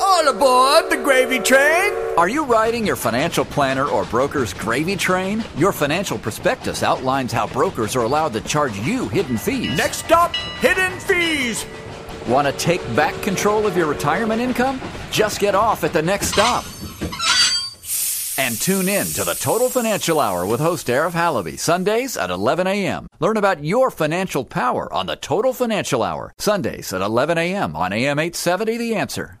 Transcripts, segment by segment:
All aboard the gravy train! Are you riding your financial planner or broker's gravy train? Your financial prospectus outlines how brokers are allowed to charge you hidden fees. Next stop, hidden fees! Want to take back control of your retirement income? Just get off at the next stop. And tune in to the Total Financial Hour with host Arif Halaby, Sundays at 11 a.m. Learn about your financial power on the Total Financial Hour, Sundays at 11 a.m. on AM 870 The Answer.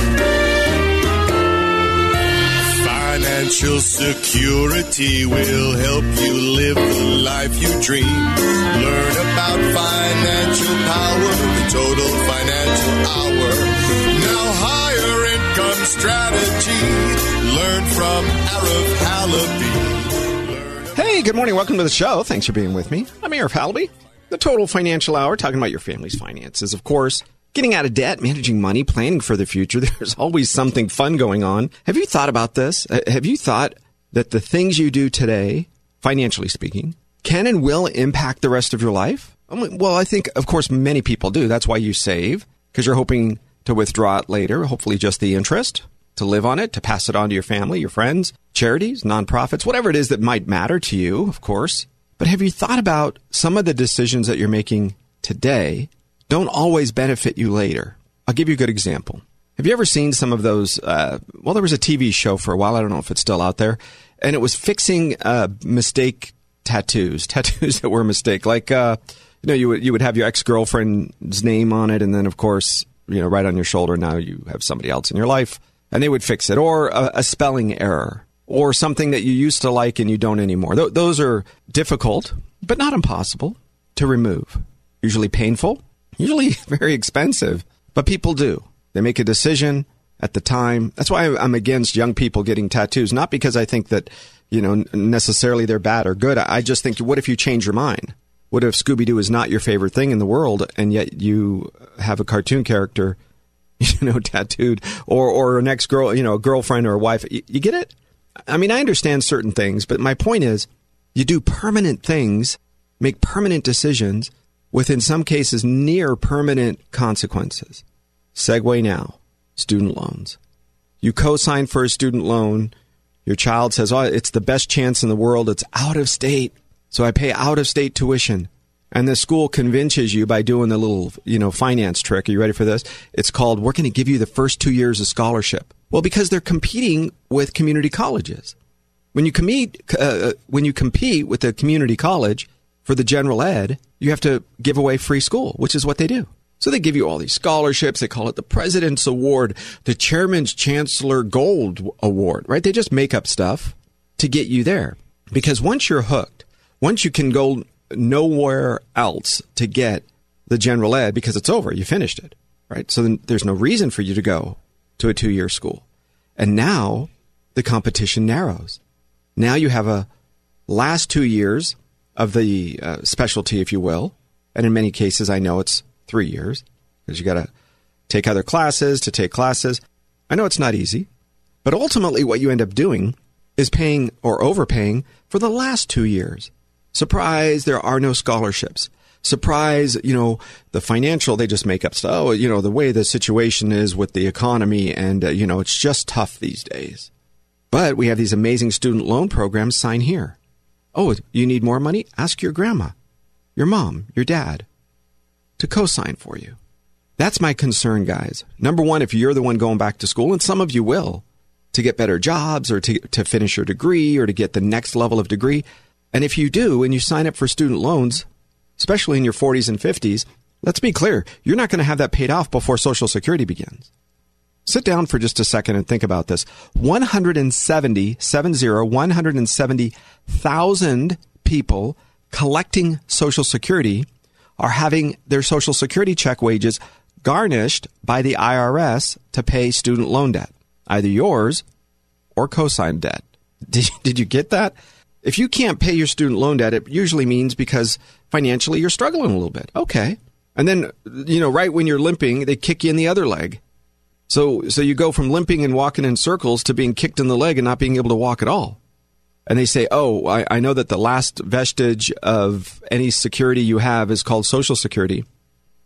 Financial security will help you live the life you dream. Learn about financial power, the total financial hour. Now higher income strategy. Learn from Arif Halaby. Hey, good morning. Welcome to the show. Thanks for being with me. I'm Arif Halaby, the Total Financial Hour, talking about your family's finances. Of course, Getting out of debt, managing money, planning for the future. There's always something fun going on. Have you thought about this? Uh, have you thought that the things you do today, financially speaking, can and will impact the rest of your life? Well, I think, of course, many people do. That's why you save, because you're hoping to withdraw it later, hopefully just the interest, to live on it, to pass it on to your family, your friends, charities, nonprofits, whatever it is that might matter to you, of course. But have you thought about some of the decisions that you're making today don't always benefit you later. I'll give you a good example. Have you ever seen some of those? Uh, well, there was a TV show for a while. I don't know if it's still out there, and it was fixing uh, mistake tattoos, tattoos that were a mistake. Like, uh, you know, you would you would have your ex girlfriend's name on it, and then of course, you know, right on your shoulder. Now you have somebody else in your life, and they would fix it, or a, a spelling error, or something that you used to like and you don't anymore. Th- those are difficult, but not impossible to remove. Usually painful usually very expensive, but people do. They make a decision at the time. That's why I'm against young people getting tattoos, not because I think that, you know, necessarily they're bad or good. I just think, what if you change your mind? What if Scooby Doo is not your favorite thing in the world and yet you have a cartoon character, you know, tattooed or, or an ex girl, you know, a girlfriend or a wife? You, you get it? I mean, I understand certain things, but my point is you do permanent things, make permanent decisions with in some cases near permanent consequences. Segue now student loans. You co sign for a student loan. Your child says, Oh, it's the best chance in the world. It's out of state. So I pay out of state tuition. And the school convinces you by doing the little, you know, finance trick. Are you ready for this? It's called, we're going to give you the first two years of scholarship. Well, because they're competing with community colleges. When you compete, uh, uh when you compete with a community college, for the general ed, you have to give away free school, which is what they do. So they give you all these scholarships. They call it the President's Award, the Chairman's Chancellor Gold Award, right? They just make up stuff to get you there. Because once you're hooked, once you can go nowhere else to get the general ed because it's over, you finished it, right? So there's no reason for you to go to a two year school. And now the competition narrows. Now you have a last two years of the uh, specialty, if you will. And in many cases, I know it's three years because you got to take other classes to take classes. I know it's not easy, but ultimately, what you end up doing is paying or overpaying for the last two years. Surprise, there are no scholarships. Surprise, you know, the financial, they just make up stuff. Oh, you know, the way the situation is with the economy, and, uh, you know, it's just tough these days. But we have these amazing student loan programs. Sign here. Oh, you need more money? Ask your grandma, your mom, your dad to co sign for you. That's my concern, guys. Number one, if you're the one going back to school, and some of you will, to get better jobs or to, to finish your degree or to get the next level of degree. And if you do and you sign up for student loans, especially in your 40s and 50s, let's be clear, you're not going to have that paid off before Social Security begins. Sit down for just a second and think about this. 170, 70, 170,000 people collecting Social Security are having their Social Security check wages garnished by the IRS to pay student loan debt, either yours or co-signed debt. Did, did you get that? If you can't pay your student loan debt, it usually means because financially you're struggling a little bit. Okay. And then, you know, right when you're limping, they kick you in the other leg. So, so you go from limping and walking in circles to being kicked in the leg and not being able to walk at all. And they say, oh, I, I know that the last vestige of any security you have is called Social Security.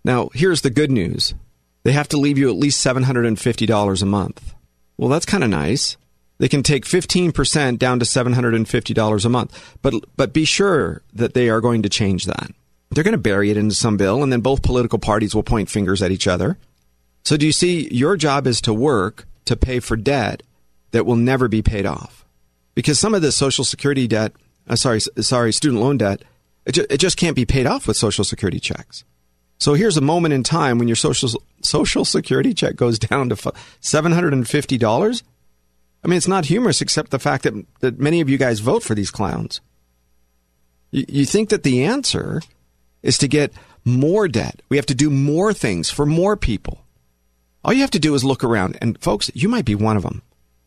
Now, here's the good news they have to leave you at least $750 a month. Well, that's kind of nice. They can take 15% down to $750 a month. But, but be sure that they are going to change that. They're going to bury it into some bill, and then both political parties will point fingers at each other. So, do you see? Your job is to work to pay for debt that will never be paid off. Because some of the Social Security debt, uh, sorry, sorry, student loan debt, it, ju- it just can't be paid off with Social Security checks. So here's a moment in time when your social social security check goes down to seven hundred and fifty dollars. I mean, it's not humorous, except the fact that that many of you guys vote for these clowns. You think that the answer is to get more debt. We have to do more things for more people. All you have to do is look around, and folks, you might be one of them.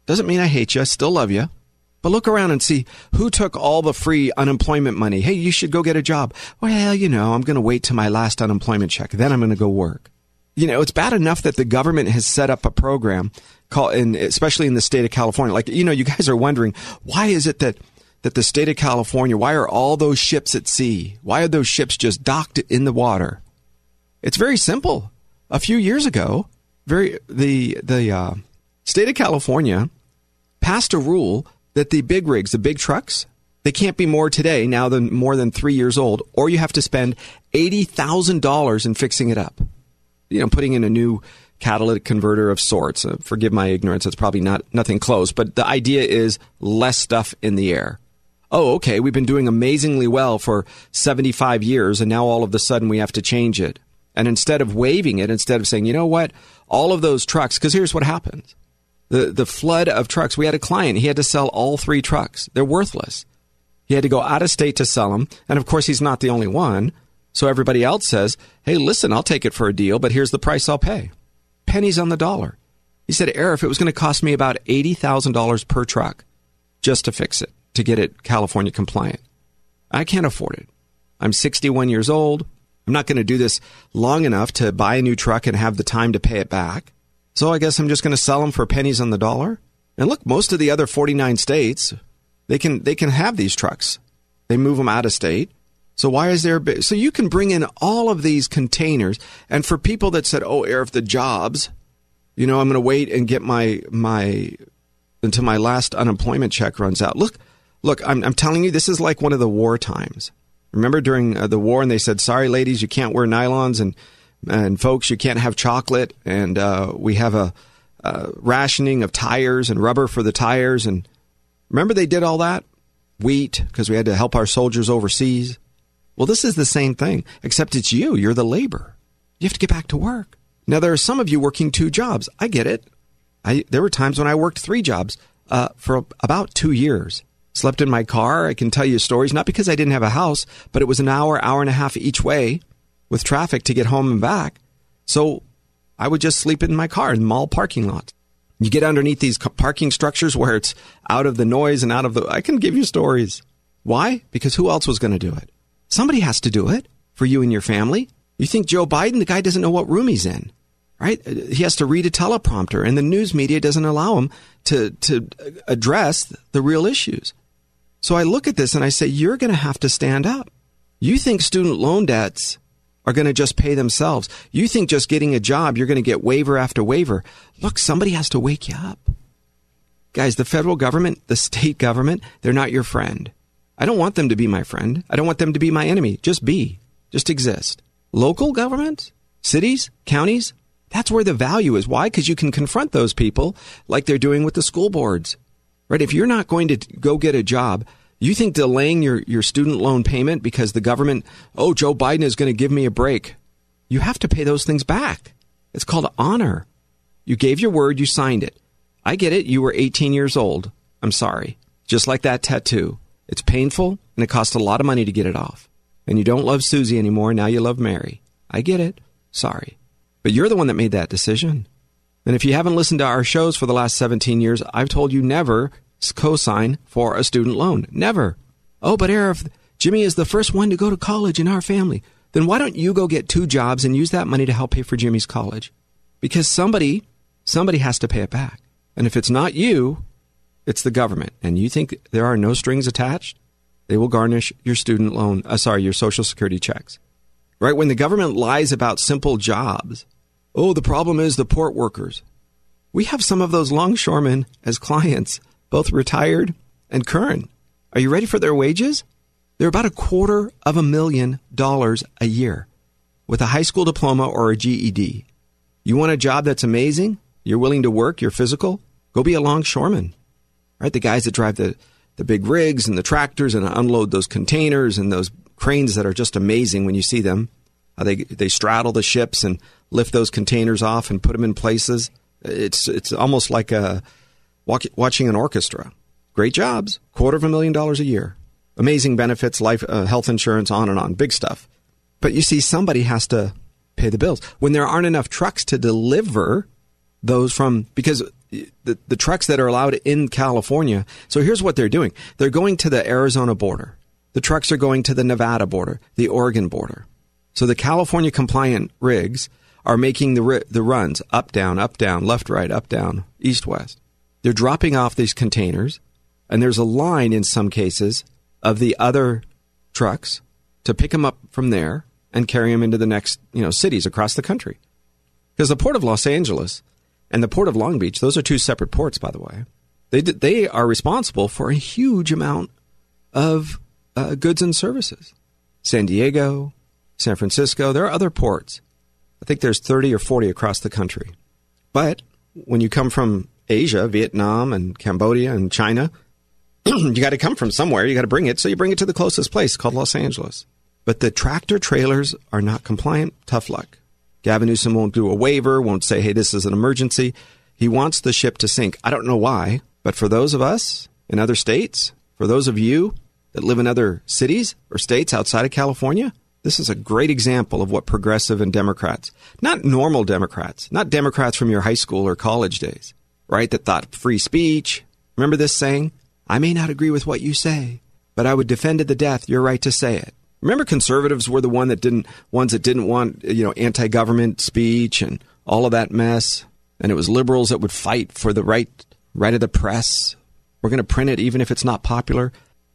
Doesn't mean I hate you. I still love you. But look around and see who took all the free unemployment money. Hey, you should go get a job. Well, you know, I'm going to wait till my last unemployment check. Then I'm going to go work. You know, it's bad enough that the government has set up a program called, in, especially in the state of California. Like, you know, you guys are wondering, why is it that, that the state of California, why are all those ships at sea? Why are those ships just docked in the water? It's very simple. A few years ago, very, the, the, uh, state of California passed a rule that the big rigs, the big trucks, they can't be more today now than more than three years old, or you have to spend eighty thousand dollars in fixing it up. You know, putting in a new catalytic converter of sorts. Uh, forgive my ignorance; it's probably not nothing close, but the idea is less stuff in the air. Oh, okay, we've been doing amazingly well for seventy-five years, and now all of a sudden we have to change it. And instead of waiving it, instead of saying, you know what, all of those trucks, because here's what happens the, the flood of trucks. We had a client, he had to sell all three trucks. They're worthless. He had to go out of state to sell them. And of course, he's not the only one. So everybody else says, hey, listen, I'll take it for a deal, but here's the price I'll pay. Pennies on the dollar. He said, Arif, it was going to cost me about $80,000 per truck just to fix it, to get it California compliant. I can't afford it. I'm 61 years old. I'm not going to do this long enough to buy a new truck and have the time to pay it back. So I guess I'm just going to sell them for pennies on the dollar. And look, most of the other 49 states, they can they can have these trucks. They move them out of state. So why is there so you can bring in all of these containers and for people that said, "Oh, of the jobs, you know, I'm going to wait and get my my until my last unemployment check runs out." Look, look, I'm I'm telling you this is like one of the war times. Remember during uh, the war and they said, "Sorry ladies, you can't wear nylons and and folks, you can't have chocolate, and uh, we have a, rationing of tires and rubber for the tires. And remember, they did all that wheat because we had to help our soldiers overseas. Well, this is the same thing, except it's you. You're the labor. You have to get back to work. Now, there are some of you working two jobs. I get it. I, there were times when I worked three jobs uh, for about two years. Slept in my car. I can tell you stories, not because I didn't have a house, but it was an hour, hour and a half each way with traffic to get home and back. So I would just sleep in my car in mall parking lots. You get underneath these parking structures where it's out of the noise and out of the. I can give you stories. Why? Because who else was going to do it? Somebody has to do it for you and your family. You think Joe Biden, the guy doesn't know what room he's in, right? Uh, he has to read a teleprompter, and the news media doesn't allow him to, to address the real issues. So I look at this and I say, you're going to have to stand up. You think student loan debts are going to just pay themselves. You think just getting a job, you're going to get waiver after waiver. Look, somebody has to wake you up. Guys, the federal government, the state government, they're not your friend. I don't want them to be my friend. I don't want them to be my enemy. Just be. Just exist. Local governments, cities, counties, that's where the value is. Why? Because you can confront those people like they're doing with the school boards. Right? If you're not going to go get a job, you think delaying your, your student loan payment because the government, oh, Joe Biden is going to give me a break. You have to pay those things back. It's called honor. You gave your word, you signed it. I get it. You were 18 years old. I'm sorry. Just like that tattoo. It's painful and it costs a lot of money to get it off. And you don't love Susie anymore. Now you love Mary. I get it. Sorry. But you're the one that made that decision. And if you haven't listened to our shows for the last 17 years, I've told you never co-sign for a student loan. Never. Oh, but Arif, Jimmy is the first one to go to college in our family. Then why don't you go get two jobs and use that money to help pay for Jimmy's college? Because somebody, somebody has to pay it back. And if it's not you, it's the government. And you think there are no strings attached? They will garnish your student loan, uh, sorry, your social security checks. Right? When the government lies about simple jobs, oh, the problem is the port workers. We have some of those longshoremen as clients, both retired and current. Are you ready for their wages? They're about a quarter of a million dollars a year with a high school diploma or a GED. You want a job that's amazing? You're willing to work, you're physical? Go be a longshoreman. Right? The guys that drive the, the big rigs and the tractors and unload those containers and those cranes that are just amazing when you see them. How they they straddle the ships and lift those containers off and put them in places. It's it's almost like a walk, watching an orchestra. Great jobs, quarter of a million dollars a year, amazing benefits, life, uh, health insurance, on and on, big stuff. But you see, somebody has to pay the bills when there aren't enough trucks to deliver those from because the, the trucks that are allowed in California. So here's what they're doing: they're going to the Arizona border. The trucks are going to the Nevada border, the Oregon border. So the California compliant rigs are making the the runs up down up down left right up down east west. They're dropping off these containers and there's a line in some cases of the other trucks to pick them up from there and carry them into the next, you know, cities across the country. Because the port of Los Angeles and the port of Long Beach, those are two separate ports, by the way. They they are responsible for a huge amount of uh, goods and services. San Diego, San Francisco, there are other ports. I think there's 30 or 40 across the country. But when you come from Asia, Vietnam and Cambodia and China, you got to come from somewhere. You got to bring it. So you bring it to the closest place called Los Angeles. But the tractor trailers are not compliant. Tough luck. Gavin Newsom won't do a waiver, won't say, hey, this is an emergency. He wants the ship to sink. I don't know why, but for those of us in other states, for those of you that live in other cities or states outside of California, this is a great example of what progressive and Democrats, not normal Democrats, not Democrats from your high school or college days, right, that thought free speech. Remember this saying? I may not agree with what you say, but I would defend to the death your right to say it. Remember conservatives were the one that didn't ones that didn't want, you know, anti-government speech and all of that mess, and it was liberals that would fight for the right right of the press. We're going to print it even if it's not popular.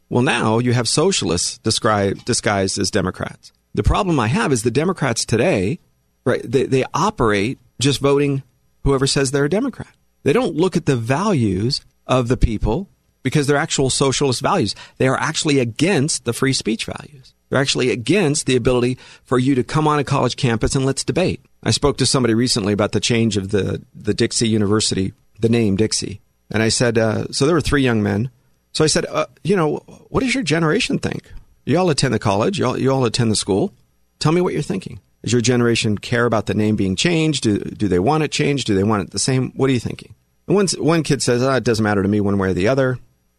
Well, now you have socialists described, disguised as Democrats. The problem I have is the Democrats today, right? They, they operate just voting whoever says they're a Democrat. They don't look at the values of the people because they're actual socialist values. They are actually against the free speech values. They're actually against the ability for you to come on a college campus and let's debate. I spoke to somebody recently about the change of the, the Dixie University, the name Dixie. And I said, uh, so there were three young men. So I said, uh, you know, what does your generation think? You all attend the college, you all, you all attend the school. Tell me what you're thinking. Does your generation care about the name being changed? Do, do they want it changed? Do they want it the same? What are you thinking? And one, one kid says, oh, it doesn't matter to me one way or the other.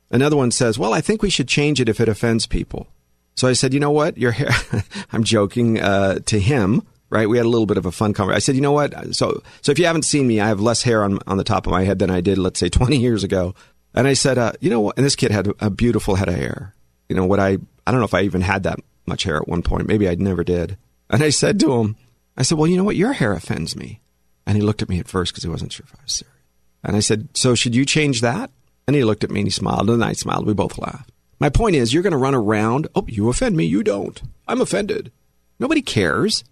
Another one says, well, I think we should change it if it offends people. So I said, you know what? Your hair, I'm joking uh, to him, right? We had a little bit of a fun conversation. I said, you know what? So, so if you haven't seen me, I have less hair on, on the top of my head than I did, let's say 20 years ago. And I said, uh, you know what? And this kid had a beautiful head of hair. You know, what I, I don't know if I even had that much hair at one point. Maybe I never did. And I said to him, I said, well, you know what? Your hair offends me. And he looked at me at first because he wasn't sure if I was serious. And I said, so should you change that? And he looked at me and he smiled, and I smiled. We both laughed. My point is, you're going to run around. Oh, you offend me. You don't. I'm offended. Nobody cares.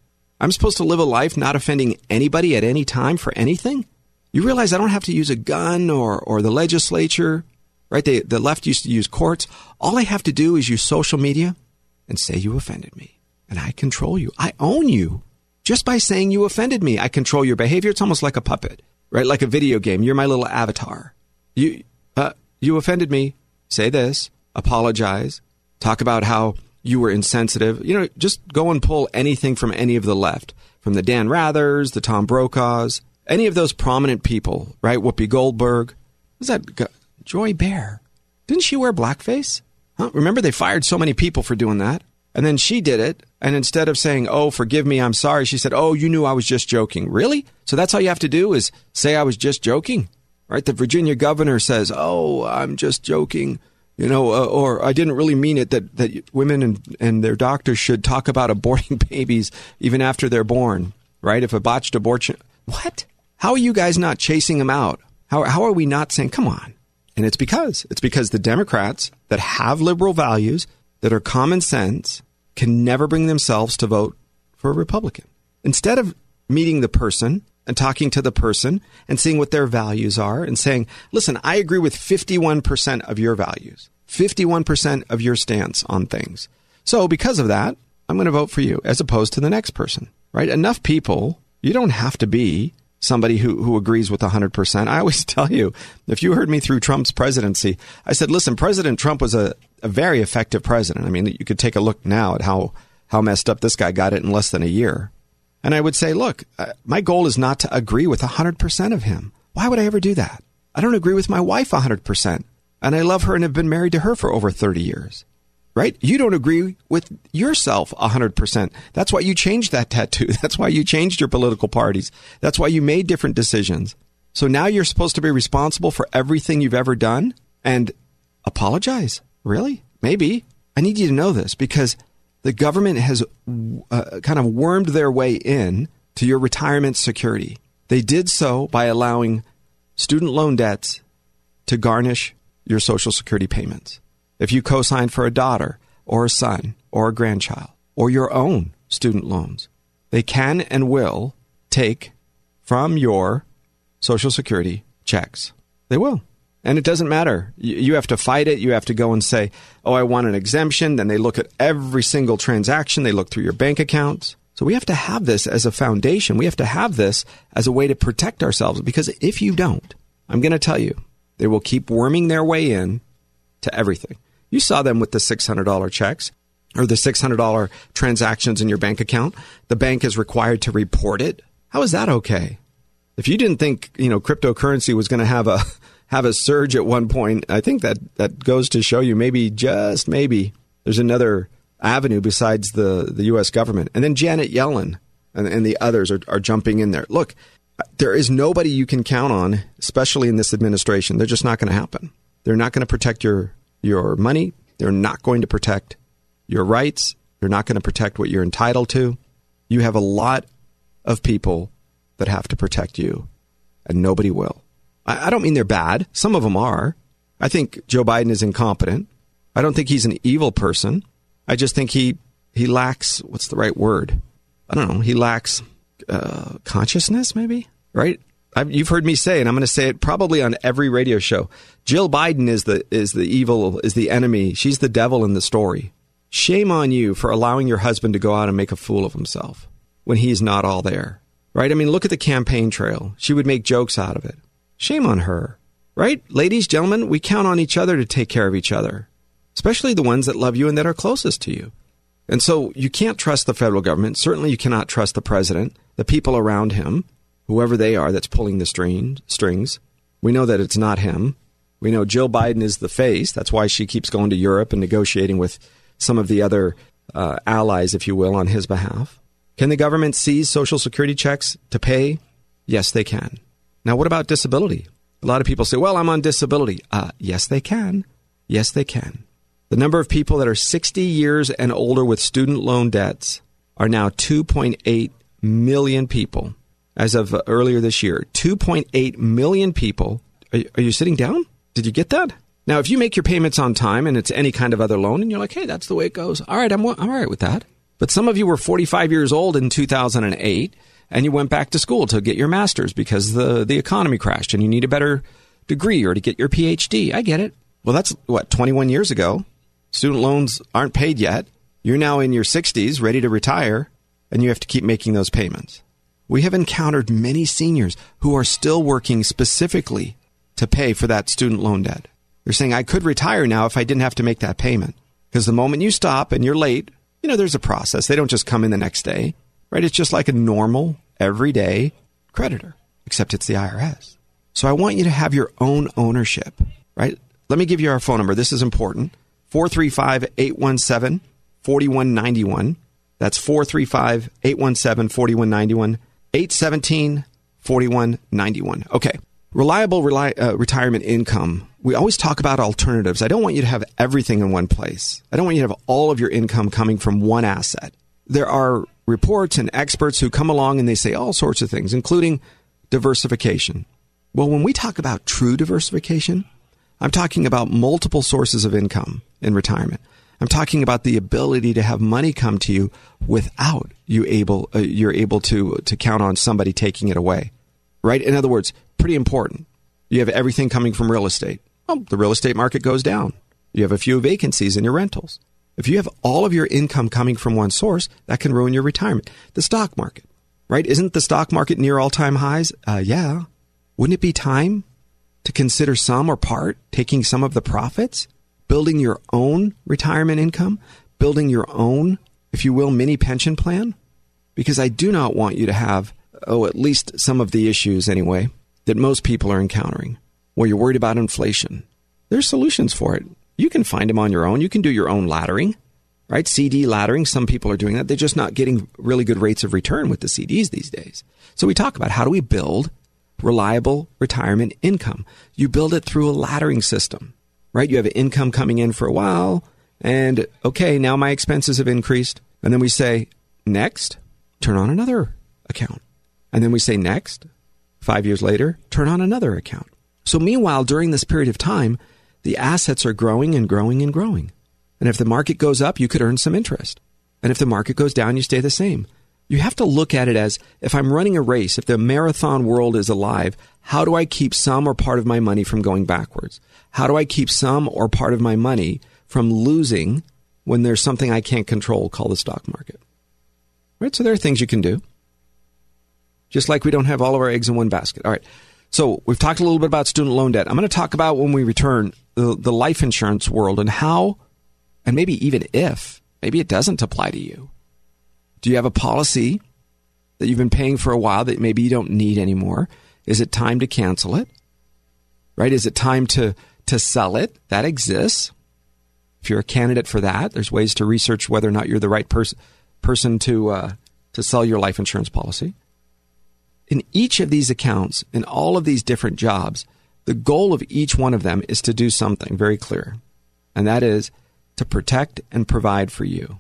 I'm supposed to live a life not offending anybody at any time for anything? You realize I don't have to use a gun or, or the legislature, right? They, the left used to use courts. All I have to do is use social media and say you offended me. And I control you. I own you. Just by saying you offended me, I control your behavior. It's almost like a puppet, right? Like a video game. You're my little avatar. You, uh, you offended me. Say this, apologize, talk about how you were insensitive. You know, just go and pull anything from any of the left, from the Dan Rathers, the Tom Brokaws, any of those prominent people, right? Whoopi Goldberg. Was that Joy Behar? Didn't she wear blackface? Huh? Remember they fired so many people for doing that? And then she did it. And instead of saying, Oh, forgive me, I'm sorry, she said, Oh, you knew I was just joking. Really? So that's all you have to do is say I was just joking, right? The Virginia governor says, Oh, I'm just joking, you know, uh, or I didn't really mean it that, that women and, and their doctors should talk about aborting babies even after they're born, right? If a botched abortion, what? How are you guys not chasing them out? How, how are we not saying, come on? And it's because, it's because the Democrats that have liberal values, that are common sense can never bring themselves to vote for a Republican. Instead of meeting the person and talking to the person and seeing what their values are and saying, listen, I agree with 51% of your values, 51% of your stance on things. So because of that, I'm going to vote for you as opposed to the next person, right? Enough people, you don't have to be somebody who, who agrees with 100%. I always tell you, if you heard me through Trump's presidency, I said, listen, President Trump was a, a very effective president. I mean, you could take a look now at how, how messed up this guy got it in less than a year. And I would say, look, uh, my goal is not to agree with 100% of him. Why would I ever do that? I don't agree with my wife 100%. And I love her and have been married to her for over 30 years right? You don't agree with yourself 100%. That's why you changed that tattoo. That's why you changed your political parties. That's why you made different decisions. So now you're supposed to be responsible for everything you've ever done and apologize. Really? Maybe. I need you to know this because the government has uh, kind of wormed their way in to your retirement security. They did so by allowing student loan debts to garnish your social security payments if you co sign for a daughter or a son or a grandchild or your own student loans, they can and will take from your Social Security checks. They will. And it doesn't matter. You have to fight it. You have to go and say, oh, I want an exemption. Then they look at every single transaction. They look through your bank accounts. So we have to have this as a foundation. We have to have this as a way to protect ourselves because if you don't, I'm going to tell you, they will keep worming their way in to everything. You saw them with the $600 checks or the $600 transactions in your bank account. The bank is required to report it. How is that okay? If you didn't think, you know, cryptocurrency was going to have a have a surge at one point, I think that that goes to show you maybe just maybe there's another avenue besides the the US government. And then Janet Yellen and, and the others are, are jumping in there. Look, there is nobody you can count on, especially in this administration. They're just not going to happen. They're not going to protect your your money. They're not going to protect your rights. They're not going to protect what you're entitled to. You have a lot of people that have to protect you, and nobody will. I, I don't mean they're bad. Some of them are. I think Joe Biden is incompetent. I don't think he's an evil person. I just think he he lacks what's the right word? I don't know. He lacks uh, consciousness, maybe. Right? I've, you've heard me say, and I'm going to say it probably on every radio show. Jill Biden is the is the evil is the enemy. She's the devil in the story. Shame on you for allowing your husband to go out and make a fool of himself when he's not all there. Right? I mean, look at the campaign trail. She would make jokes out of it. Shame on her. Right? Ladies, gentlemen, we count on each other to take care of each other, especially the ones that love you and that are closest to you. And so you can't trust the federal government. Certainly you cannot trust the president, the people around him whoever they are that's pulling the string, strings. We know that it's not him. We know Jill Biden is the face. That's why she keeps going to Europe and negotiating with some of the other uh, allies, if you will, on his behalf. Can the government seize Social Security checks to pay? Yes, they can. Now, what about disability? A lot of people say, well, I'm on disability. Uh, yes, they can. Yes, they can. The number of people that are 60 years and older with student loan debts are now 2.8 million people as of uh, earlier this year. 2.8 million people. Are, are you sitting down? Did you get that? Now, if you make your payments on time and it's any kind of other loan and you're like, hey, that's the way it goes. All right, I'm, I'm all right with that. But some of you were 45 years old in 2008 and you went back to school to get your master's because the, the economy crashed and you need a better degree or to get your PhD. I get it. Well, that's what, 21 years ago. Student loans aren't paid yet. You're now in your 60s, ready to retire, and you have to keep making those payments. We have encountered many seniors who are still working specifically to pay for that student loan debt. They're saying, I could retire now if I didn't have to make that payment. Because the moment you stop and you're late, you know, there's a process. They don't just come in the next day, right? It's just like a normal, everyday creditor, except it's the IRS. So I want you to have your own ownership, right? Let me give you our phone number. This is important 435 817 4191. That's 435 817 4191. 817 4191. Okay. Reliable reli- uh, retirement income. We always talk about alternatives. I don't want you to have everything in one place. I don't want you to have all of your income coming from one asset. There are reports and experts who come along and they say all sorts of things, including diversification. Well, when we talk about true diversification, I'm talking about multiple sources of income in retirement. I'm talking about the ability to have money come to you without you able uh, you're able to to count on somebody taking it away. Right? In other words, pretty important. You have everything coming from real estate. Well, the real estate market goes down. You have a few vacancies in your rentals. If you have all of your income coming from one source, that can ruin your retirement. The stock market, right? Isn't the stock market near all time highs? Uh, yeah. Wouldn't it be time to consider some or part taking some of the profits, building your own retirement income, building your own, if you will, mini pension plan? Because I do not want you to have, oh, at least some of the issues anyway, that most people are encountering, where you're worried about inflation. There's solutions for it. You can find them on your own. You can do your own laddering, right? CD laddering. Some people are doing that. They're just not getting really good rates of return with the CDs these days. So we talk about how do we build reliable retirement income? You build it through a laddering system, right? You have income coming in for a while and okay, now my expenses have increased. And then we say, next, turn on another account. And then we say, next, five years later, turn on another account. So meanwhile, during this period of time, the assets are growing and growing and growing. And if the market goes up, you could earn some interest. And if the market goes down, you stay the same. You have to look at it as if I'm running a race, if the marathon world is alive, how do I keep some or part of my money from going backwards? How do I keep some or part of my money from losing when there's something I can't control called the stock market? Right? So there are things you can do. Just like we don't have all of our eggs in one basket. All right. So we've talked a little bit about student loan debt. I'm going to talk about when we return the, the life insurance world and how, and maybe even if, maybe it doesn't apply to you. Do you have a policy that you've been paying for a while that maybe you don't need anymore? Is it time to cancel it? Right? Is it time to, to sell it? That exists. If you're a candidate for that, there's ways to research whether or not you're the right person person to uh, to sell your life insurance policy in each of these accounts, in all of these different jobs, the goal of each one of them is to do something very clear, and that is to protect and provide for you.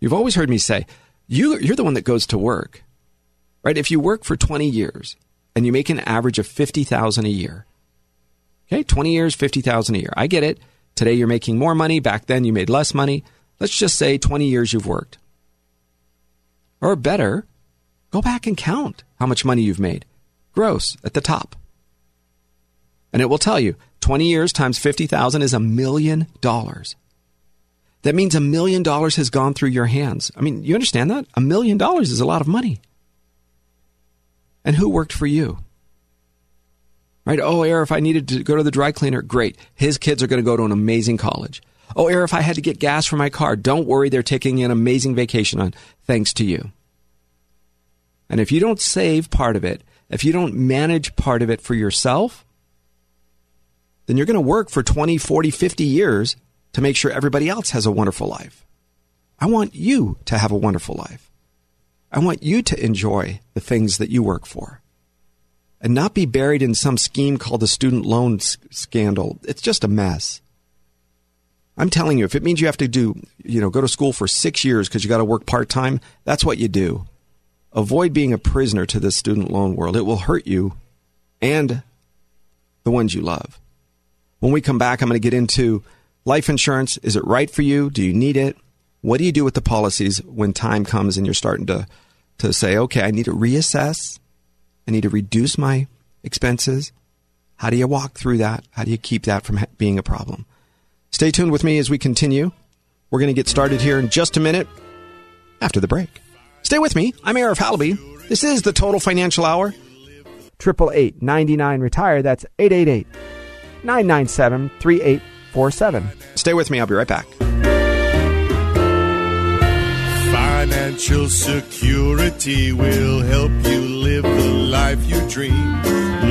You've always heard me say, you, you're the one that goes to work, right? If you work for 20 years and you make an average of 50,000 a year, okay, 20 years, 50,000 a year. I get it. Today you're making more money. Back then you made less money. Let's just say 20 years you've worked. Or better, Go back and count how much money you've made. Gross at the top. And it will tell you 20 years times 50,000 is a million dollars. That means a million dollars has gone through your hands. I mean, you understand that? A million dollars is a lot of money. And who worked for you? Right? Oh, Air, if I needed to go to the dry cleaner, great. His kids are going to go to an amazing college. Oh, Air, if I had to get gas for my car, don't worry, they're taking an amazing vacation on thanks to you. And if you don't save part of it, if you don't manage part of it for yourself, then you're going to work for 20, 40, 50 years to make sure everybody else has a wonderful life. I want you to have a wonderful life. I want you to enjoy the things that you work for and not be buried in some scheme called the student loan scandal. It's just a mess. I'm telling you, if it means you have to do, you know, go to school for six years because you got to work part time, that's what you do. Avoid being a prisoner to this student loan world. It will hurt you and the ones you love. When we come back, I'm going to get into life insurance. Is it right for you? Do you need it? What do you do with the policies when time comes and you're starting to, to say, okay, I need to reassess. I need to reduce my expenses. How do you walk through that? How do you keep that from being a problem? Stay tuned with me as we continue. We're going to get started here in just a minute after the break. Stay with me. I'm Arif Halaby. This is the Total Financial Hour. Triple eight ninety nine retire. That's eight eight eight nine nine seven three eight 847. Stay with me. I'll be right back. Financial security will help you live the life you dream.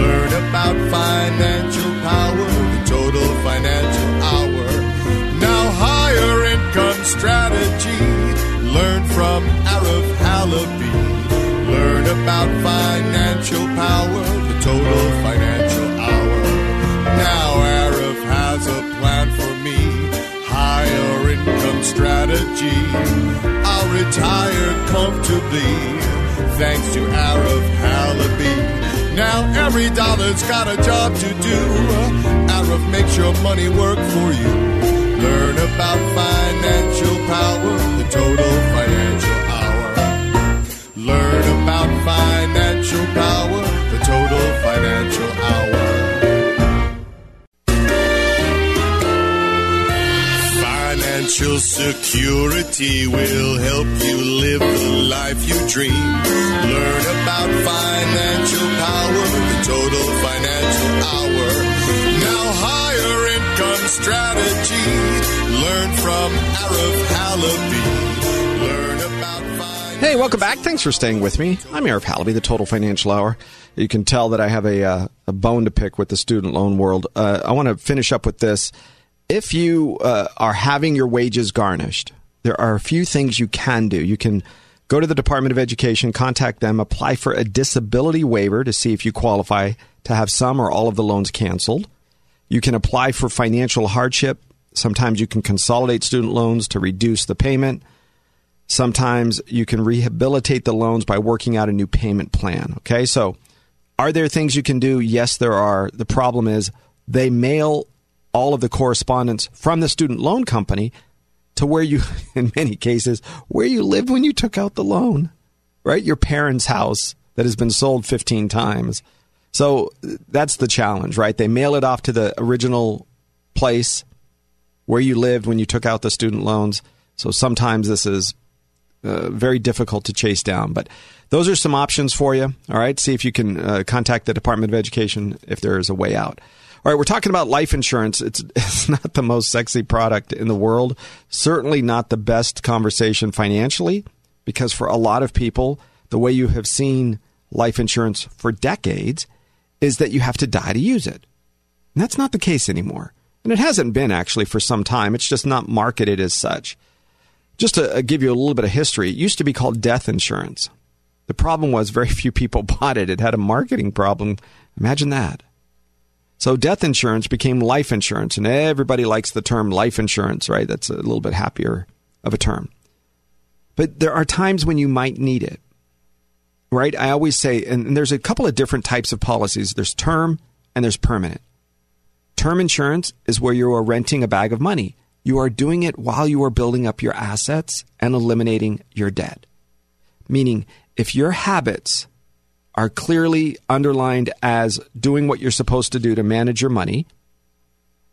Learn about financial power, the total financial hour. Now, higher income strategy. Learn from Arif Halaby. Learn about financial power, the total financial strategy. I'll retire comfortably, thanks to Arif Halaby. Now every dollar's got a job to do. Arif makes your money work for you. Learn about financial power, the total security will help you live the life you dream. Learn about financial power, the total financial hour. Now higher income strategy. Learn from Halaby. Learn about financial Hey, welcome back. Thanks for staying with me. I'm Arif Halaby, the Total Financial Hour. You can tell that I have a, uh, a bone to pick with the student loan world. Uh, I want to finish up with this. If you uh, are having your wages garnished, there are a few things you can do. You can go to the Department of Education, contact them, apply for a disability waiver to see if you qualify to have some or all of the loans canceled. You can apply for financial hardship. Sometimes you can consolidate student loans to reduce the payment. Sometimes you can rehabilitate the loans by working out a new payment plan. Okay, so are there things you can do? Yes, there are. The problem is they mail all of the correspondence from the student loan company to where you, in many cases, where you lived when you took out the loan, right? Your parents' house that has been sold 15 times. So that's the challenge, right? They mail it off to the original place where you lived when you took out the student loans. So sometimes this is uh, very difficult to chase down. But those are some options for you. All right. See if you can uh, contact the Department of Education if there is a way out. All right. We're talking about life insurance. It's, it's not the most sexy product in the world. Certainly not the best conversation financially, because for a lot of people, the way you have seen life insurance for decades is that you have to die to use it. And that's not the case anymore. And it hasn't been actually for some time. It's just not marketed as such. Just to uh, give you a little bit of history, it used to be called death insurance. The problem was very few people bought it. It had a marketing problem. Imagine that. So death insurance became life insurance, and everybody likes the term life insurance, right? That's a little bit happier of a term. But there are times when you might need it, right? I always say, and, there's a couple of different types of policies there's term and there's permanent. Term insurance is where you are renting a bag of money. You are doing it while you are building up your assets and eliminating your debt. Meaning, if your habits are clearly underlined as doing what you're supposed to do to manage your money,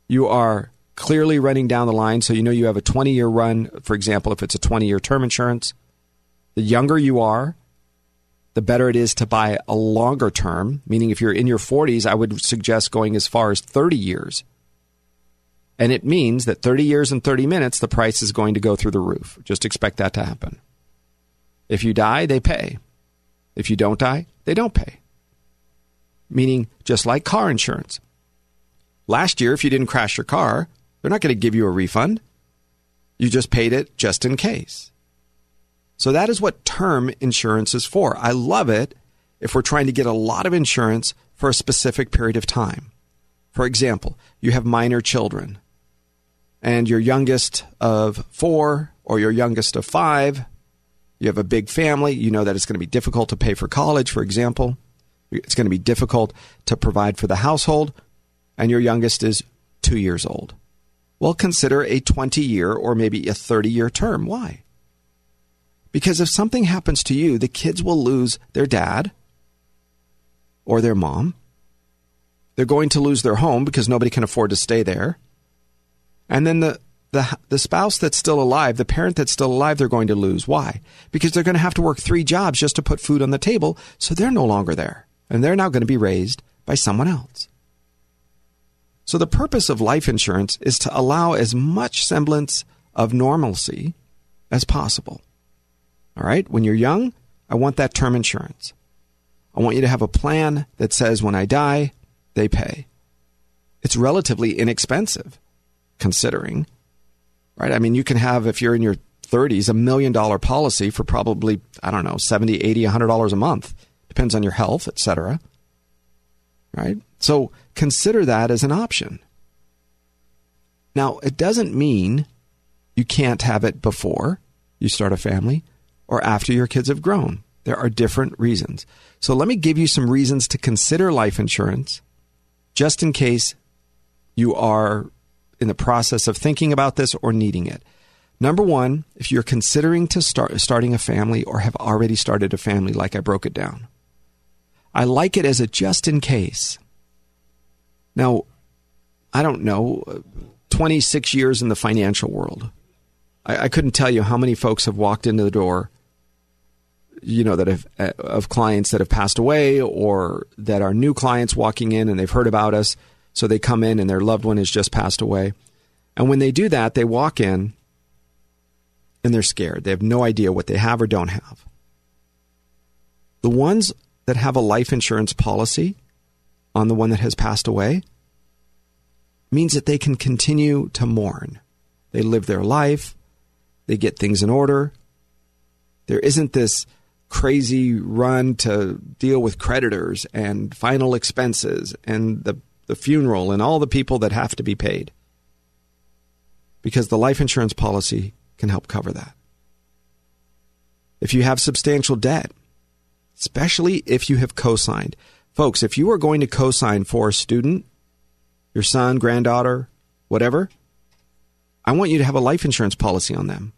you are clearly running down the line. So you know you have a 20 year run, for example, if it's a 20 year term insurance. The younger you are, the better it is to buy a longer term, meaning if you're in your 40s, I would suggest going as far as 30 years. And it means that 30 years and 30 minutes, the price is going to go through the roof. Just expect that to happen. If you die, they pay. If you don't die, they don't pay. Meaning, just like car insurance. Last year, if you didn't crash your car, they're not going to give you a refund. You just paid it just in case. So that is what term insurance is for. I love it if we're trying to get a lot of insurance for a specific period of time. For example, you have minor children, and your youngest of four or your youngest of five, you have a big family, you know that it's going to be difficult to pay for college, for example. It's going to be difficult to provide for the household, and your youngest is two years old. Well, consider a 20 year or maybe a 30 year term. Why? Because if something happens to you, the kids will lose their dad or their mom. They're going to lose their home because nobody can afford to stay there. And then the, the, the spouse that's still alive, the parent that's still alive, they're going to lose. Why? Because they're going to have to work three jobs just to put food on the table, so they're no longer there. And they're now going to be raised by someone else. So the purpose of life insurance is to allow as much semblance of normalcy as possible. All right? When you're young, I want that term insurance. I want you to have a plan that says when I die, they pay. It's relatively inexpensive considering, right? I mean, you can have, if you're in your 30s, a million dollar policy for probably, I don't know, 70, 80, $100 a month, Depends on your health, etc. Right? So consider that as an option. Now, it doesn't mean you can't have it before you start a family or after your kids have grown. There are different reasons. So let me give you some reasons to consider life insurance just in case you are in the process of thinking about this or needing it. Number one, if you're considering to start starting a family or have already started a family, like I broke it down, I like it as a just in case. Now, I don't know, 26 years in the financial world. I, I couldn't tell you how many folks have walked into the door you know that have uh, of clients that have passed away or that are new clients walking in and they've heard about us so they come in and their loved one has just passed away. And when they do that they walk in and they're scared. They have no idea what they have or don't have. The ones that have a life insurance policy on the one that has passed away means that they can continue to mourn. They live their life. They get things in order. There isn't this crazy run to deal with creditors and final expenses and the, the funeral and all the people that have to be paid. Because the life insurance policy can help cover that. If you have substantial debt, especially if you have co signed, folks, if you are going to co sign for a student, your son, granddaughter, whatever, I want you to have a life insurance policy on them.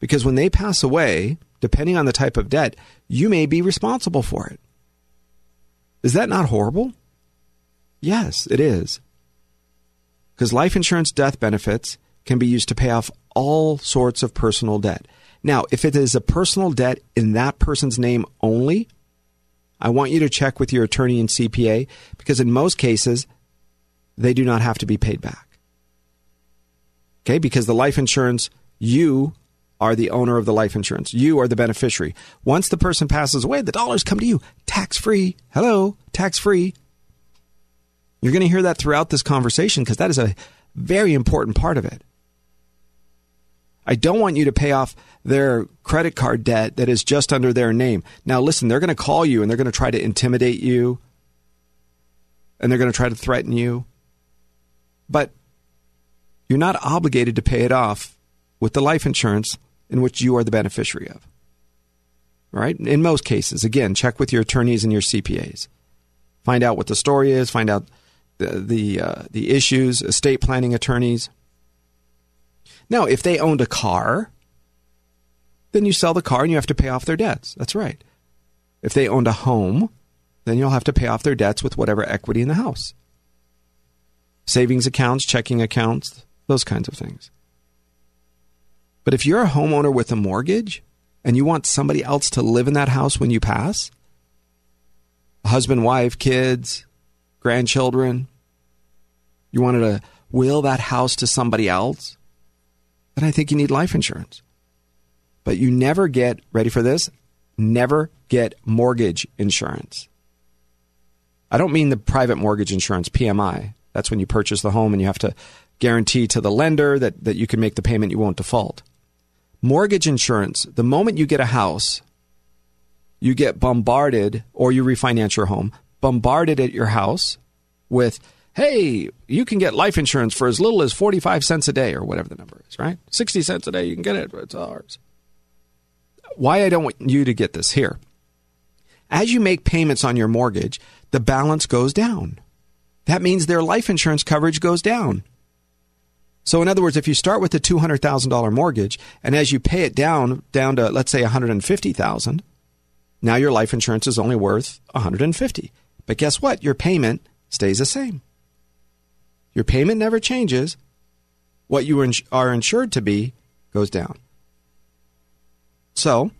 Because when they pass away, depending on the type of debt, you may be responsible for it. Is that not horrible? Yes, it is. Because life insurance death benefits can be used to pay off all sorts of personal debt. Now, if it is a personal debt in that person's name only, I want you to check with your attorney and CPA because in most cases, they do not have to be paid back. Okay, because the life insurance you are the owner of the life insurance. You are the beneficiary. Once the person passes away, the dollars come to you tax free. Hello, tax free. You're going to hear that throughout this conversation because that is a very important part of it. I don't want you to pay off their credit card debt that is just under their name. Now, listen, they're going to call you and they're going to try to intimidate you and they're going to try to threaten you. But you're not obligated to pay it off with the life insurance in which you are the beneficiary of. Right? In most cases, again, check with your attorneys and your CPAs. Find out what the story is. Find out the the, uh, the issues. Estate planning attorneys. Now, if they owned a car, then you sell the car and you have to pay off their debts. That's right. If they owned a home, then you'll have to pay off their debts with whatever equity in the house. Savings accounts, checking accounts, those kinds of things. But if you're a homeowner with a mortgage and you want somebody else to live in that house when you pass, husband, wife, kids, grandchildren, you wanted to will that house to somebody else, then I think you need life insurance. But you never get, ready for this, never get mortgage insurance. I don't mean the private mortgage insurance, PMI. That's when you purchase the home and you have to guarantee to the lender that, that you can make the payment, you won't default. Mortgage insurance, the moment you get a house, you get bombarded or you refinance your home, bombarded at your house with, hey, you can get life insurance for as little as 45 cents a day or whatever the number is, right? 60 cents a day, you can get it, it's ours. Why I don't want you to get this here. As you make payments on your mortgage, the balance goes down. That means their life insurance coverage goes down. So in other words, if you start with a $200,000 mortgage and as you pay it down down to let's say 150,000, now your life insurance is only worth 150. But guess what? Your payment stays the same. Your payment never changes. What you are insured to be goes down. So,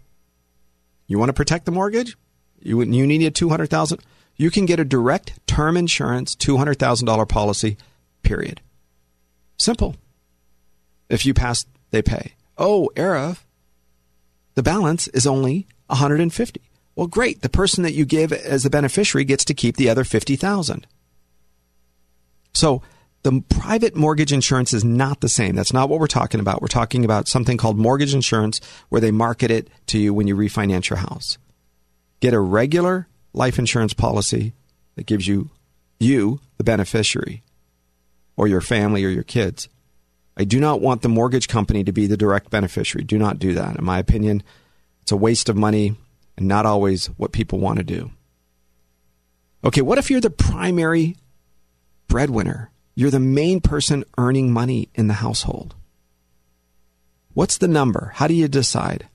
you want to protect the mortgage? You you need a 200,000 you can get a direct term insurance $200,000 policy period. Simple. If you pass, they pay. Oh, Arif, the balance is only 150. Well, great. The person that you give as the beneficiary gets to keep the other 50,000. So, the private mortgage insurance is not the same. That's not what we're talking about. We're talking about something called mortgage insurance where they market it to you when you refinance your house. Get a regular life insurance policy that gives you you the beneficiary or your family or your kids. I do not want the mortgage company to be the direct beneficiary. Do not do that. In my opinion, it's a waste of money and not always what people want to do. Okay, what if you're the primary breadwinner? You're the main person earning money in the household. What's the number? How do you decide?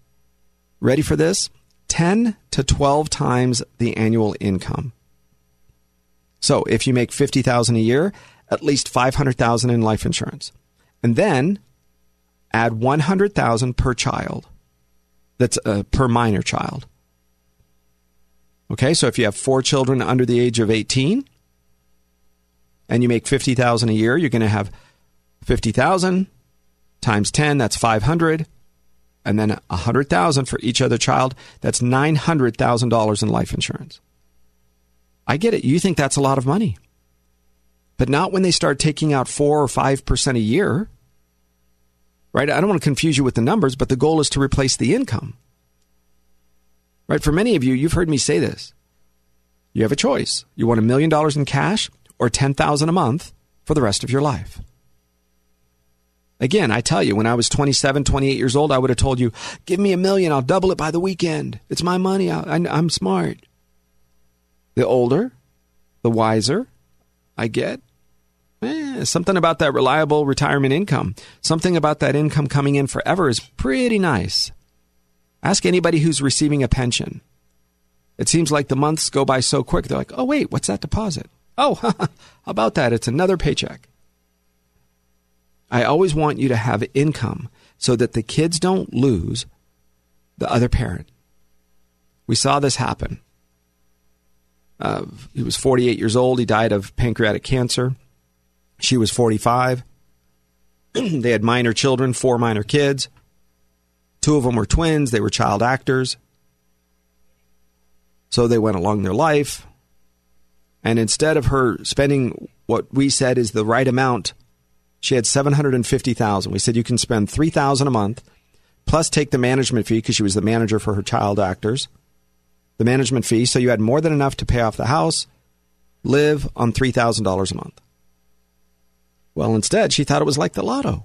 Ready for this? 10 to 12 times the annual income. So, if you make 50,000 a year, at least 500,000 in life insurance. And then add 100,000 per child. That's uh, per minor child. Okay, so if you have four children under the age of 18 and you make 50,000 a year, you're going to have 50,000 times 10, that's 500, and then 100,000 for each other child, that's $900,000 in life insurance. I get it. You think that's a lot of money. But not when they start taking out 4 or 5% a year. Right? I don't want to confuse you with the numbers, but the goal is to replace the income. Right? For many of you, you've heard me say this. You have a choice. You want a million dollars in cash or 10,000 a month for the rest of your life. Again, I tell you, when I was 27, 28 years old, I would have told you, give me a million, I'll double it by the weekend. It's my money. I, am smart. The older, the wiser I get, eh, something about that reliable retirement income, something about that income coming in forever is pretty nice. Ask anybody who's receiving a pension. It seems like the months go by so quick. They're like, oh, wait, what's that deposit? Oh, about that? It's another paycheck. I always want you to have income so that the kids don't lose the other parent. We saw this happen. Uh, he was 48 years old. He died of pancreatic cancer. She was 45. they had minor children, four minor kids. Two of them were twins, they were child actors. So they went along their life. And instead of her spending what we said is the right amount, she had 750,000. We said you can spend 3,000 a month plus take the management fee because she was the manager for her child actors. The management fee, so you had more than enough to pay off the house, live on $3,000 a month. Well, instead, she thought it was like the lotto.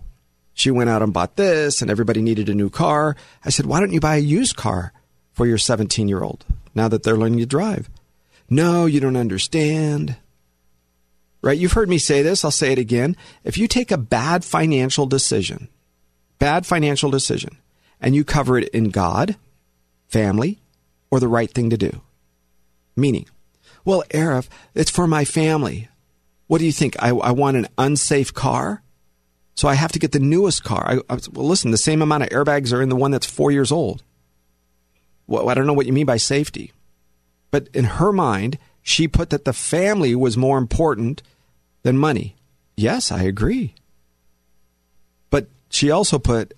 She went out and bought this, and everybody needed a new car. I said, Why don't you buy a used car for your 17 year old now that they're learning to drive? No, you don't understand. Right? You've heard me say this. I'll say it again. If you take a bad financial decision, bad financial decision, and you cover it in God, family, or the right thing to do, meaning, well, Arif, it's for my family. What do you think? I, I want an unsafe car? So I have to get the newest car. I, I, well, listen, the same amount of airbags are in the one that's four years old. Well, I don't know what you mean by safety. But in her mind, she put that the family was more important than money. Yes, I agree. But she also put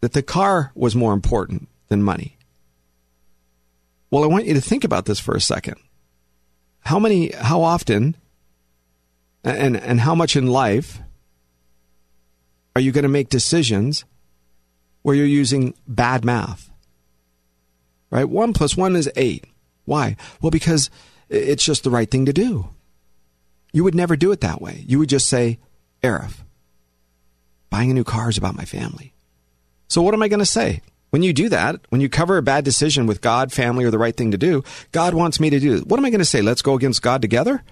that the car was more important than money. Well, I want you to think about this for a second. How many, how often, and, and how much in life are you going to make decisions where you're using bad math? Right? One plus one is eight. Why? Well, because it's just the right thing to do. You would never do it that way. You would just say, Arif, buying a new car is about my family. So what am I going to say? When you do that, when you cover a bad decision with God, family, or the right thing to do, God wants me to do it. What am I going to say? Let's go against God together?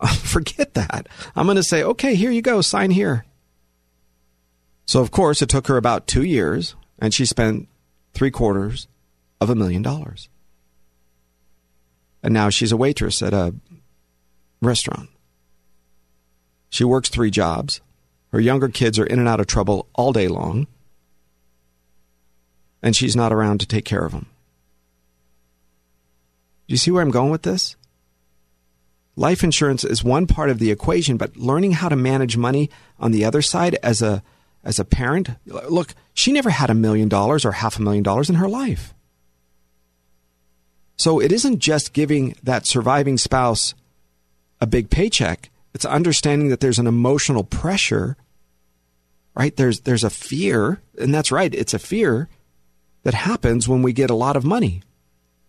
Forget that. I'm going to say, okay, here you go, sign here. So, of course, it took her about two years, and she spent three quarters of a million dollars. And now she's a waitress at a restaurant. She works three jobs. Her younger kids are in and out of trouble all day long. And she's not around to take care of them. Do you see where I'm going with this? Life insurance is one part of the equation, but learning how to manage money on the other side as a as a parent, look, she never had a million dollars or half a million dollars in her life. So it isn't just giving that surviving spouse a big paycheck. It's understanding that there's an emotional pressure, right? There's there's a fear, and that's right, it's a fear that happens when we get a lot of money.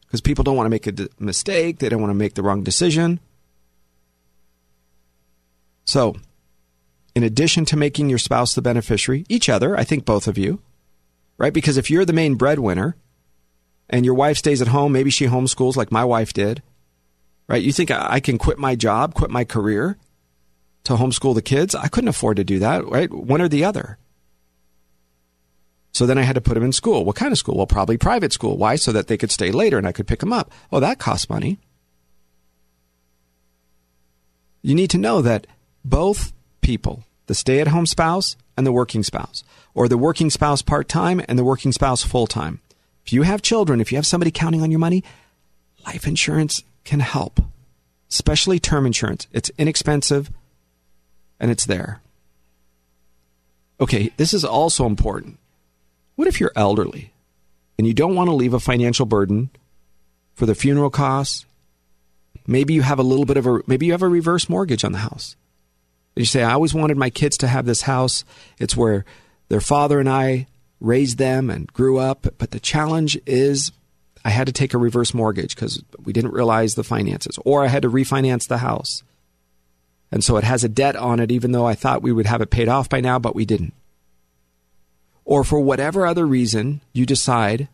because people don't want to make a d- mistake, they don't want to make the wrong decision. So, in addition to making your spouse the beneficiary, each other, I think both of you, right? Because if you're the main breadwinner and your wife stays at home, maybe she homeschools like my wife did, right? You think I can quit my job, quit my career to homeschool the kids? I couldn't afford to do that, right? One or the other. So then I had to put them in school. What kind of school? Well, probably private school. Why? So that they could stay later and I could pick them up. Oh, that costs money. You need to know that both people, the stay at home spouse and the working spouse, or the working spouse part time and the working spouse full time, if you have children, if you have somebody counting on your money, life insurance can help, especially term insurance. It's inexpensive and it's there. Okay, this is also important. What if you're elderly and you don't want to leave a financial burden for the funeral costs? Maybe you have a little bit of a maybe you have a reverse mortgage on the house. You say, I always wanted my kids to have this house. It's where their father and I raised them and grew up. But the challenge is I had to take a reverse mortgage because we didn't realize the finances, or I had to refinance the house. And so it has a debt on it, even though I thought we would have it paid off by now, but we didn't. Or for whatever other reason, you decide,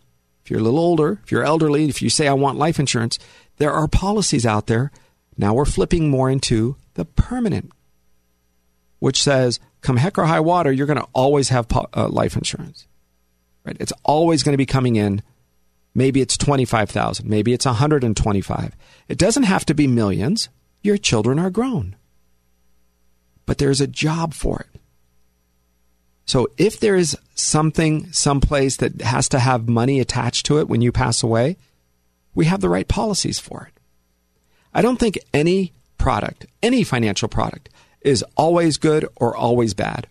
if you're a little older, if you're elderly, if you say, I want life insurance, there are policies out there. Now we're flipping more into the permanent, which says, come heck or high water, you're going to always have uh, life insurance. Right? It's always going to be coming in. Maybe it's 25,000, maybe it's 125. It doesn't have to be millions. Your children are grown. But there's a job for it. So if there is something someplace that has to have money attached to it when you pass away, we have the right policies for it. I don't think any product, any financial product, is always good or always bad.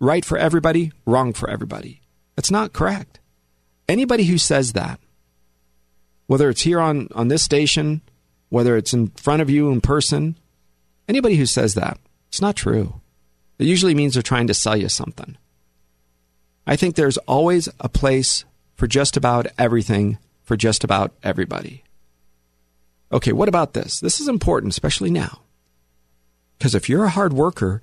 Right for everybody, wrong for everybody. That's not correct. Anybody who says that, whether it's here on, on this station, whether it's in front of you in person, anybody who says that, it's not true. It usually means they're trying to sell you something. I think there's always a place for just about everything for just about everybody. Okay, what about this? This is important, especially now. Because if you're a hard worker,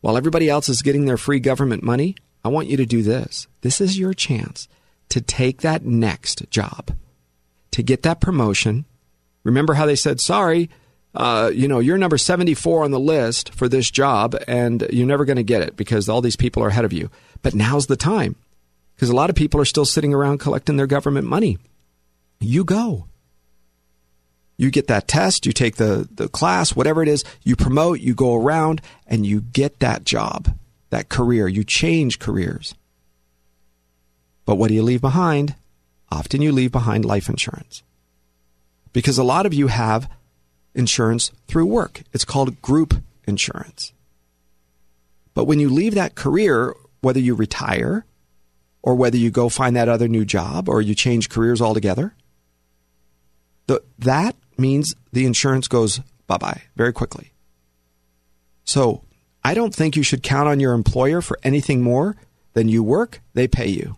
while everybody else is getting their free government money, I want you to do this. This is your chance to take that next job, to get that promotion. Remember how they said, sorry, uh, you know, you're number 74 on the list for this job and you're never going to get it because all these people are ahead of you. But now's the time because a lot of people are still sitting around collecting their government money. You go. You get that test, you take the, the class, whatever it is, you promote, you go around, and you get that job, that career. You change careers. But what do you leave behind? Often you leave behind life insurance. Because a lot of you have insurance through work. It's called group insurance. But when you leave that career whether you retire or whether you go find that other new job or you change careers altogether, the, that means the insurance goes bye bye very quickly. So I don't think you should count on your employer for anything more than you work, they pay you.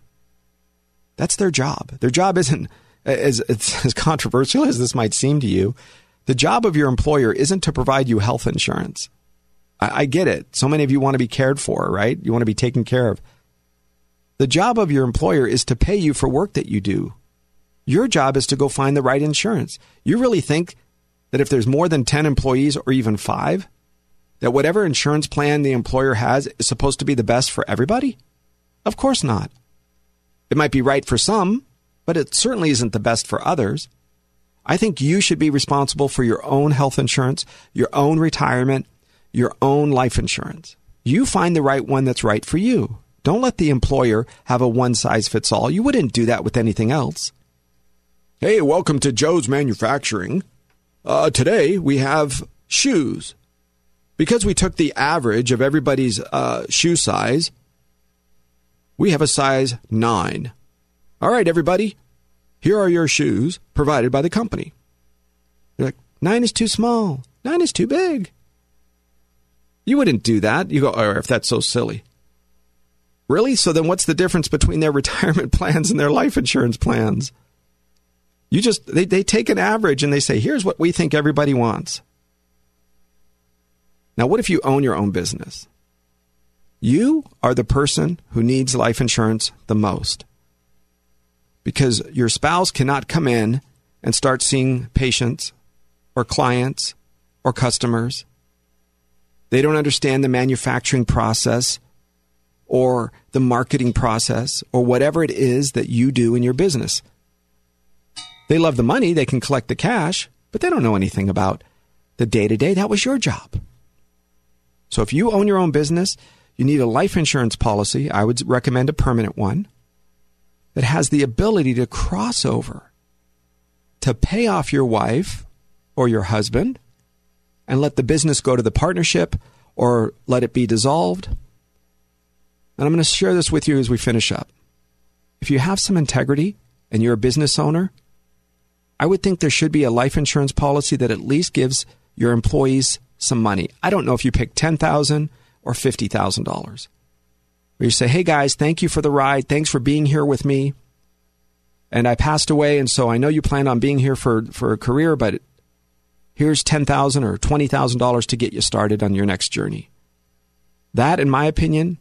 That's their job. Their job isn't as, as controversial as this might seem to you. The job of your employer isn't to provide you health insurance. I, I get it. So many of you want to be cared for, right? You want to be taken care of. The job of your employer is to pay you for work that you do. Your job is to go find the right insurance. You really think that if there's more than 10 employees or even five, that whatever insurance plan the employer has is supposed to be the best for everybody? Of course not. It might be right for some, but it certainly isn't the best for others. I think you should be responsible for your own health insurance, your own retirement, your own life insurance. You find the right one that's right for you. Don't let the employer have a one size fits all. You wouldn't do that with anything else. Hey, welcome to Joe's Manufacturing. Uh, today we have shoes. Because we took the average of everybody's uh, shoe size, we have a size 9. All right, everybody, here are your shoes provided by the company. You're like, 9 is too small, 9 is too big. You wouldn't do that. You go, Arif that's so silly. Really? So then what's the difference between their retirement plans and their life insurance plans? You just they, they take an average and they say, here's what we think everybody wants. Now, what if you own your own business? You are the person who needs life insurance the most because your spouse cannot come in and start seeing patients or clients or customers. They don't understand the manufacturing process or the marketing process or whatever it is that you do in your business. They love the money, they can collect the cash, but they don't know anything about the day to day. That was your job. So if you own your own business, you need a life insurance policy. I would recommend a permanent one that has the ability to cross over to pay off your wife or your husband and let the business go to the partnership or let it be dissolved. And I'm going to share this with you as we finish up. If you have some integrity and you're a business owner, I would think there should be a life insurance policy that at least gives your employees some money. I don't know if you pick 10000 or $50,000 where you say, hey guys, thank you for the ride. Thanks for being here with me. And I passed away, and so I know you plan on being here for, for a career, but here's $10,000 or $20,000 to get you started on your next journey. That, in my opinion,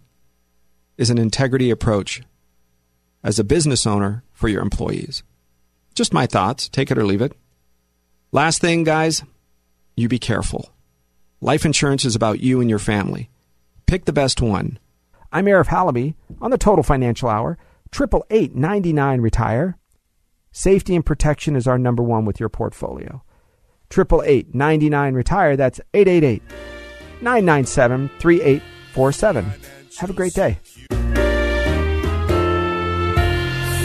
is an integrity approach as a business owner for your employees. Just my thoughts. Take it or leave it. Last thing, guys, you be careful. Life insurance is about you and your family. Pick the best one. I'm Arif Halaby on the Total Financial Hour. Triple eight ninety nine retire. Safety and protection is our number one with your portfolio. Triple eight ninety nine retire. That's 888 997 3847. Have a great day.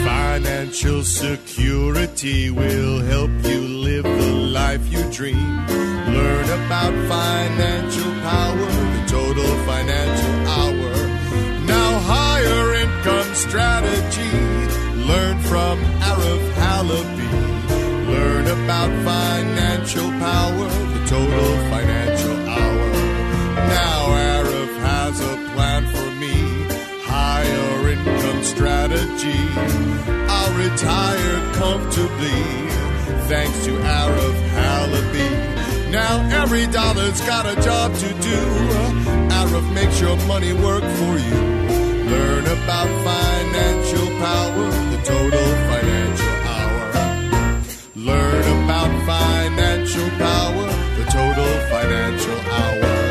Financial security will help you live the life you dream. Learn about financial power, the total financial hour Now, higher income strategy. Learn from Arif Halaby. Learn about financial power, the total financial hour. Now Arif has a plan for me. Higher income strategy. I'll retire comfortably. Thanks to Arif Halaby. Now every dollar's got a job to do. Arif makes your money work for you. Learn about financial power, the total financial hour. Learn about financial power, the total financial hour.